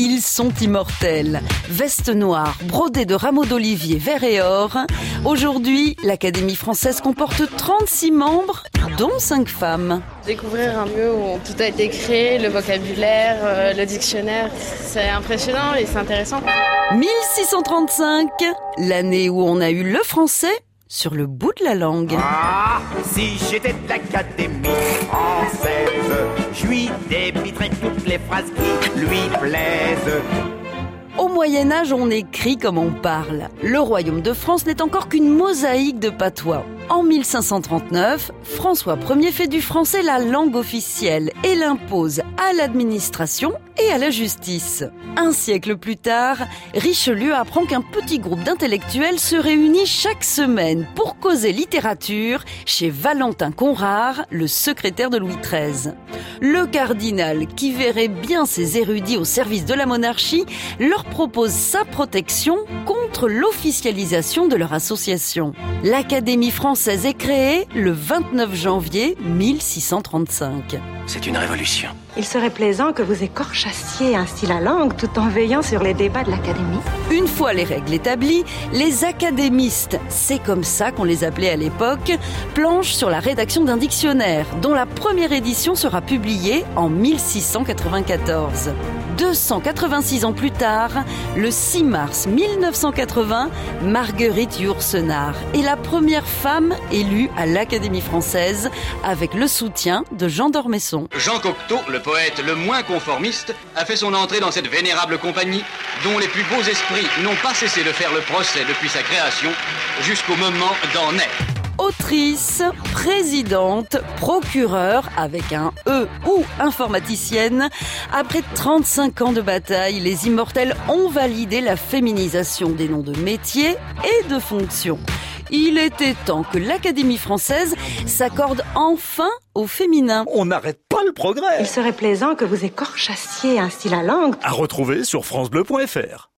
Ils sont immortels. Veste noire, brodée de rameaux d'olivier vert et or. Aujourd'hui, l'Académie française comporte 36 membres, dont 5 femmes. Découvrir un lieu où tout a été créé, le vocabulaire, euh, le dictionnaire, c'est impressionnant et c'est intéressant. 1635, l'année où on a eu le français sur le bout de la langue. Ah, si j'étais de l'Académie française, je lui débiterais toutes les phrases qui Au Moyen Âge, on écrit comme on parle. Le royaume de France n'est encore qu'une mosaïque de patois. En 1539, François Ier fait du français la langue officielle et l'impose à l'administration et à la justice. Un siècle plus tard, Richelieu apprend qu'un petit groupe d'intellectuels se réunit chaque semaine pour causer littérature chez Valentin Conrart, le secrétaire de Louis XIII. Le cardinal, qui verrait bien ses érudits au service de la monarchie, leur propose sa protection contre l'officialisation de leur association. L'Académie française est créée le 29 janvier 1635. C'est une révolution. Il serait plaisant que vous écorchassiez ainsi la langue tout en veillant sur les débats de l'Académie. Une fois les règles établies, les académistes, c'est comme ça qu'on les appelait à l'époque, planchent sur la rédaction d'un dictionnaire dont la première édition sera publiée en 1694. 286 ans plus tard, le 6 mars 1980, Marguerite Yourcenar est la première femme élue à l'Académie française avec le soutien de Jean d'Ormesson. Jean Cocteau, le poète le moins conformiste, a fait son entrée dans cette vénérable compagnie dont les plus beaux esprits n'ont pas cessé de faire le procès depuis sa création jusqu'au moment d'en être autrice, présidente, procureure avec un E ou informaticienne. Après 35 ans de bataille, les immortels ont validé la féminisation des noms de métiers et de fonctions. Il était temps que l'Académie française s'accorde enfin au féminin. On n'arrête pas le progrès. Il serait plaisant que vous écorchassiez ainsi la langue. À retrouver sur francebleu.fr.